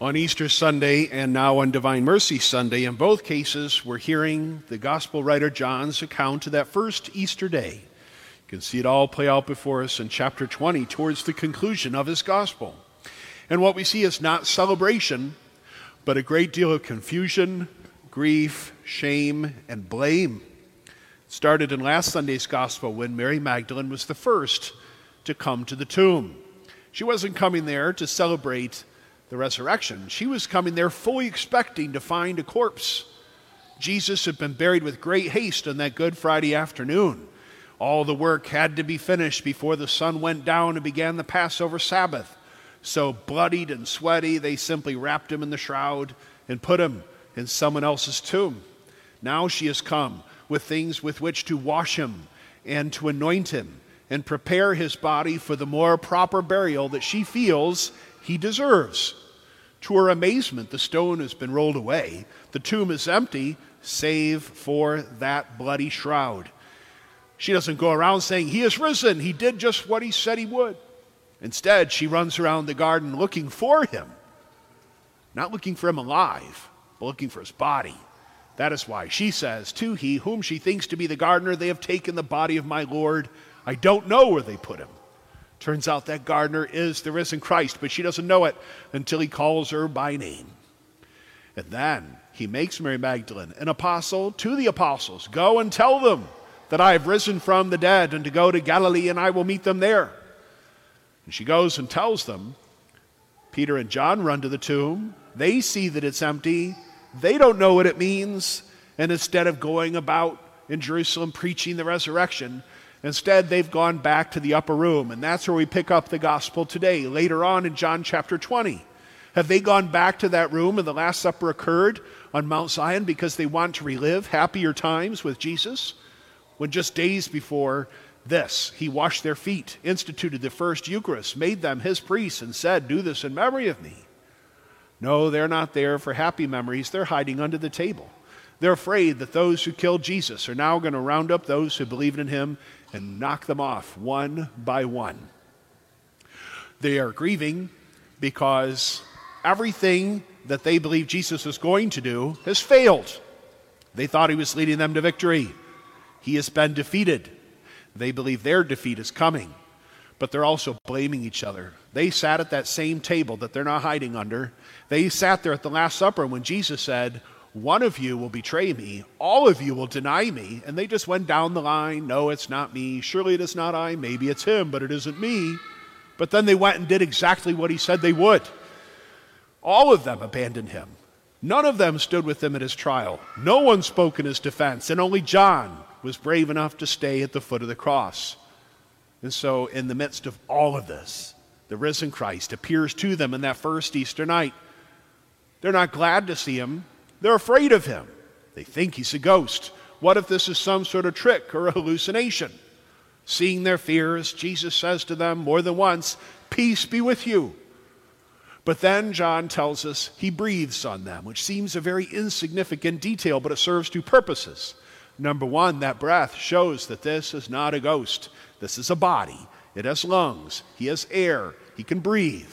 on Easter Sunday and now on Divine Mercy Sunday. In both cases, we're hearing the Gospel writer John's account of that first Easter day. You can see it all play out before us in chapter 20 towards the conclusion of his Gospel. And what we see is not celebration, but a great deal of confusion, grief, shame, and blame. It started in last Sunday's Gospel when Mary Magdalene was the first to come to the tomb. She wasn't coming there to celebrate the resurrection. She was coming there fully expecting to find a corpse. Jesus had been buried with great haste on that Good Friday afternoon. All the work had to be finished before the sun went down and began the Passover Sabbath. So, bloodied and sweaty, they simply wrapped him in the shroud and put him in someone else's tomb. Now she has come with things with which to wash him and to anoint him and prepare his body for the more proper burial that she feels he deserves. To her amazement, the stone has been rolled away. The tomb is empty, save for that bloody shroud. She doesn't go around saying, He is risen. He did just what he said he would. Instead, she runs around the garden looking for him. Not looking for him alive, but looking for his body. That is why she says to he whom she thinks to be the gardener, They have taken the body of my Lord. I don't know where they put him. Turns out that gardener is the risen Christ, but she doesn't know it until he calls her by name. And then he makes Mary Magdalene an apostle to the apostles. Go and tell them that I have risen from the dead and to go to Galilee and I will meet them there. And she goes and tells them. Peter and John run to the tomb. They see that it's empty. They don't know what it means. And instead of going about in Jerusalem preaching the resurrection, Instead, they've gone back to the upper room, and that's where we pick up the gospel today, later on in John chapter 20. Have they gone back to that room and the Last Supper occurred on Mount Zion because they want to relive happier times with Jesus? When just days before this, he washed their feet, instituted the first Eucharist, made them his priests, and said, Do this in memory of me. No, they're not there for happy memories, they're hiding under the table. They're afraid that those who killed Jesus are now going to round up those who believed in him and knock them off one by one. They are grieving because everything that they believe Jesus is going to do has failed. They thought he was leading them to victory. He has been defeated. They believe their defeat is coming, but they're also blaming each other. They sat at that same table that they're not hiding under. They sat there at the Last Supper when Jesus said, one of you will betray me, all of you will deny me. And they just went down the line. No, it's not me. Surely it is not I. Maybe it's him, but it isn't me. But then they went and did exactly what he said they would. All of them abandoned him. None of them stood with him at his trial. No one spoke in his defense, and only John was brave enough to stay at the foot of the cross. And so, in the midst of all of this, the risen Christ appears to them in that first Easter night. They're not glad to see him. They're afraid of him. They think he's a ghost. What if this is some sort of trick or a hallucination? Seeing their fears, Jesus says to them more than once, Peace be with you. But then John tells us he breathes on them, which seems a very insignificant detail, but it serves two purposes. Number one, that breath shows that this is not a ghost. This is a body. It has lungs. He has air. He can breathe.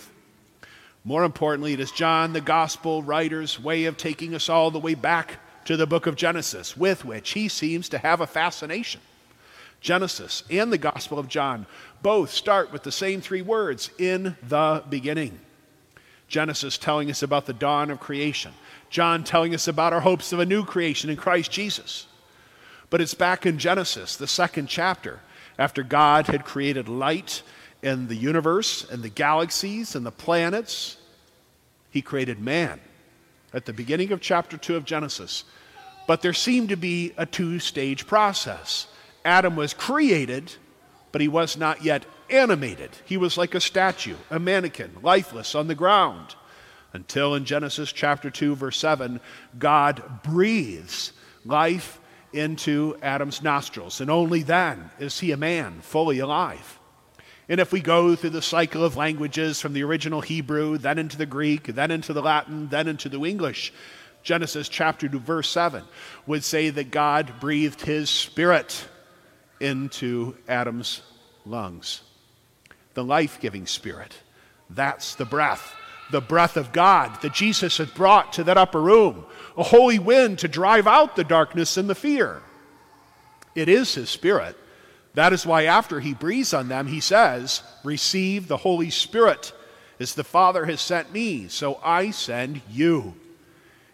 More importantly, it is John, the gospel writer's way of taking us all the way back to the book of Genesis, with which he seems to have a fascination. Genesis and the Gospel of John both start with the same three words in the beginning. Genesis telling us about the dawn of creation, John telling us about our hopes of a new creation in Christ Jesus. But it's back in Genesis, the second chapter, after God had created light and the universe and the galaxies and the planets. He created man at the beginning of chapter 2 of Genesis. But there seemed to be a two stage process. Adam was created, but he was not yet animated. He was like a statue, a mannequin, lifeless on the ground. Until in Genesis chapter 2, verse 7, God breathes life into Adam's nostrils. And only then is he a man, fully alive. And if we go through the cycle of languages from the original Hebrew, then into the Greek, then into the Latin, then into the English, Genesis chapter 2, verse 7 would say that God breathed his spirit into Adam's lungs. The life giving spirit. That's the breath the breath of God that Jesus had brought to that upper room, a holy wind to drive out the darkness and the fear. It is His Spirit. That is why, after He breathes on them, He says, Receive the Holy Spirit. As the Father has sent me, so I send you.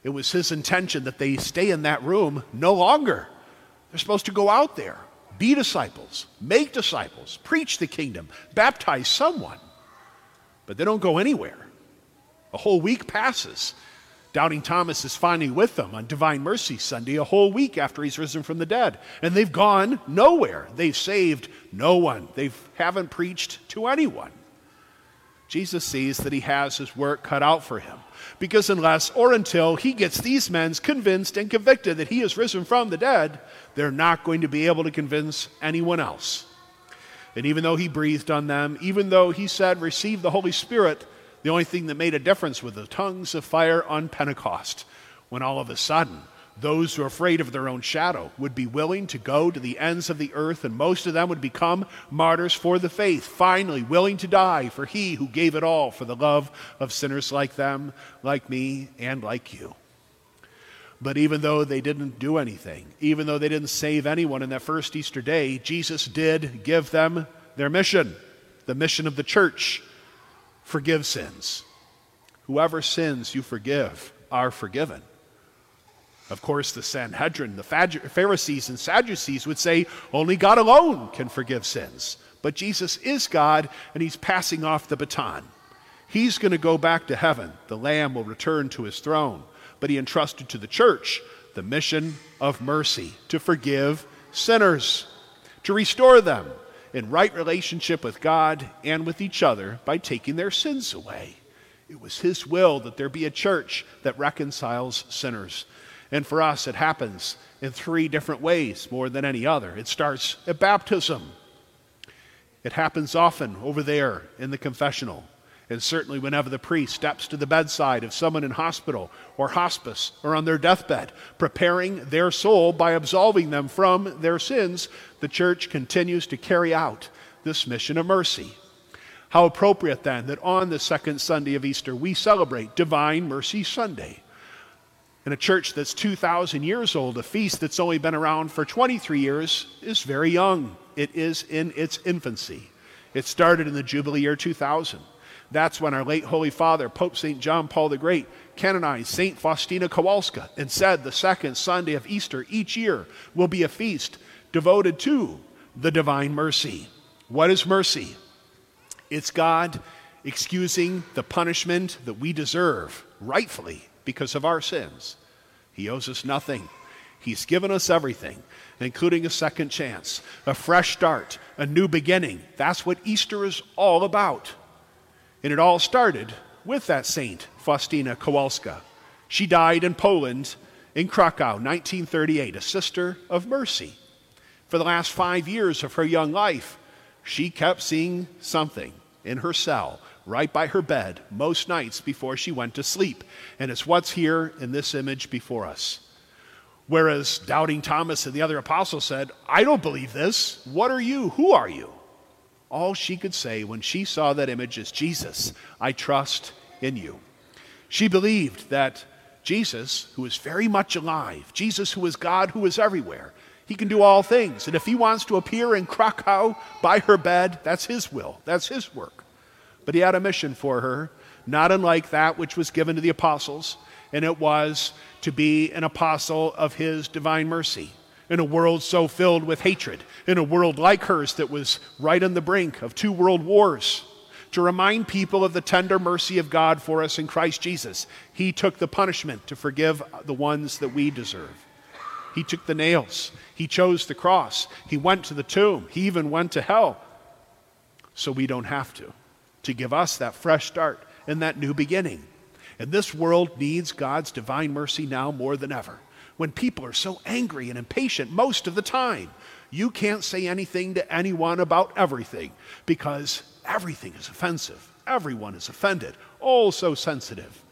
It was His intention that they stay in that room no longer. They're supposed to go out there, be disciples, make disciples, preach the kingdom, baptize someone. But they don't go anywhere. A whole week passes. Doubting Thomas is finally with them on Divine Mercy Sunday, a whole week after he's risen from the dead. And they've gone nowhere. They've saved no one. They haven't preached to anyone. Jesus sees that he has his work cut out for him. Because unless or until he gets these men convinced and convicted that he is risen from the dead, they're not going to be able to convince anyone else. And even though he breathed on them, even though he said, Receive the Holy Spirit, the only thing that made a difference was the tongues of fire on Pentecost, when all of a sudden, those who are afraid of their own shadow would be willing to go to the ends of the earth, and most of them would become martyrs for the faith, finally willing to die for he who gave it all for the love of sinners like them, like me, and like you. But even though they didn't do anything, even though they didn't save anyone in that first Easter day, Jesus did give them their mission, the mission of the church forgive sins. Whoever sins you forgive are forgiven. Of course, the Sanhedrin, the Pharisees and Sadducees would say only God alone can forgive sins. But Jesus is God, and He's passing off the baton. He's going to go back to heaven. The Lamb will return to His throne. But He entrusted to the church the mission of mercy to forgive sinners, to restore them, in right relationship with God and with each other by taking their sins away. It was His will that there be a church that reconciles sinners. And for us, it happens in three different ways more than any other. It starts at baptism, it happens often over there in the confessional. And certainly, whenever the priest steps to the bedside of someone in hospital or hospice or on their deathbed, preparing their soul by absolving them from their sins, the church continues to carry out this mission of mercy. How appropriate then that on the second Sunday of Easter we celebrate Divine Mercy Sunday. In a church that's 2,000 years old, a feast that's only been around for 23 years is very young. It is in its infancy. It started in the Jubilee year 2000. That's when our late Holy Father, Pope St. John Paul the Great, canonized St. Faustina Kowalska and said the second Sunday of Easter each year will be a feast devoted to the divine mercy. What is mercy? It's God excusing the punishment that we deserve rightfully because of our sins. He owes us nothing. He's given us everything, including a second chance, a fresh start, a new beginning. That's what Easter is all about. And it all started with that saint, Faustina Kowalska. She died in Poland in Krakow, 1938, a sister of mercy. For the last five years of her young life, she kept seeing something in her cell right by her bed most nights before she went to sleep. And it's what's here in this image before us. Whereas doubting Thomas and the other apostles said, I don't believe this. What are you? Who are you? All she could say when she saw that image is Jesus, I trust in you. She believed that Jesus, who is very much alive, Jesus, who is God, who is everywhere, he can do all things. And if he wants to appear in Krakow by her bed, that's his will, that's his work. But he had a mission for her, not unlike that which was given to the apostles, and it was to be an apostle of his divine mercy in a world so filled with hatred, in a world like hers that was right on the brink of two world wars, to remind people of the tender mercy of God for us in Christ Jesus. He took the punishment to forgive the ones that we deserve. He took the nails. He chose the cross. He went to the tomb. He even went to hell so we don't have to, to give us that fresh start and that new beginning. And this world needs God's divine mercy now more than ever when people are so angry and impatient most of the time. You can't say anything to anyone about everything because everything is offensive. Everyone is offended. All so sensitive.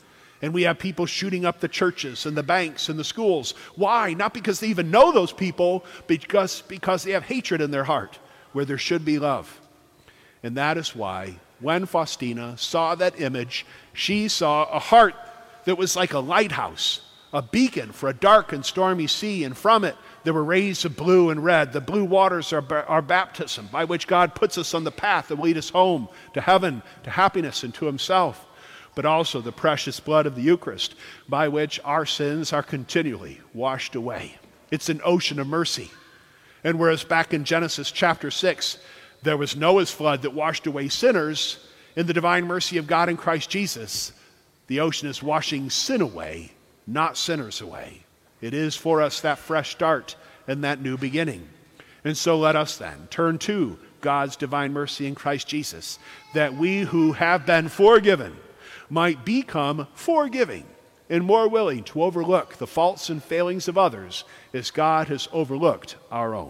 And we have people shooting up the churches and the banks and the schools. Why? Not because they even know those people, because, because they have hatred in their heart where there should be love. And that is why when Faustina saw that image, she saw a heart that was like a lighthouse, a beacon for a dark and stormy sea, and from it there were rays of blue and red. The blue waters are our baptism, by which God puts us on the path that lead us home to heaven, to happiness, and to Himself. But also the precious blood of the Eucharist, by which our sins are continually washed away. It's an ocean of mercy. And whereas back in Genesis chapter 6, there was Noah's flood that washed away sinners, in the divine mercy of God in Christ Jesus, the ocean is washing sin away, not sinners away. It is for us that fresh start and that new beginning. And so let us then turn to God's divine mercy in Christ Jesus, that we who have been forgiven might become forgiving and more willing to overlook the faults and failings of others as God has overlooked our own.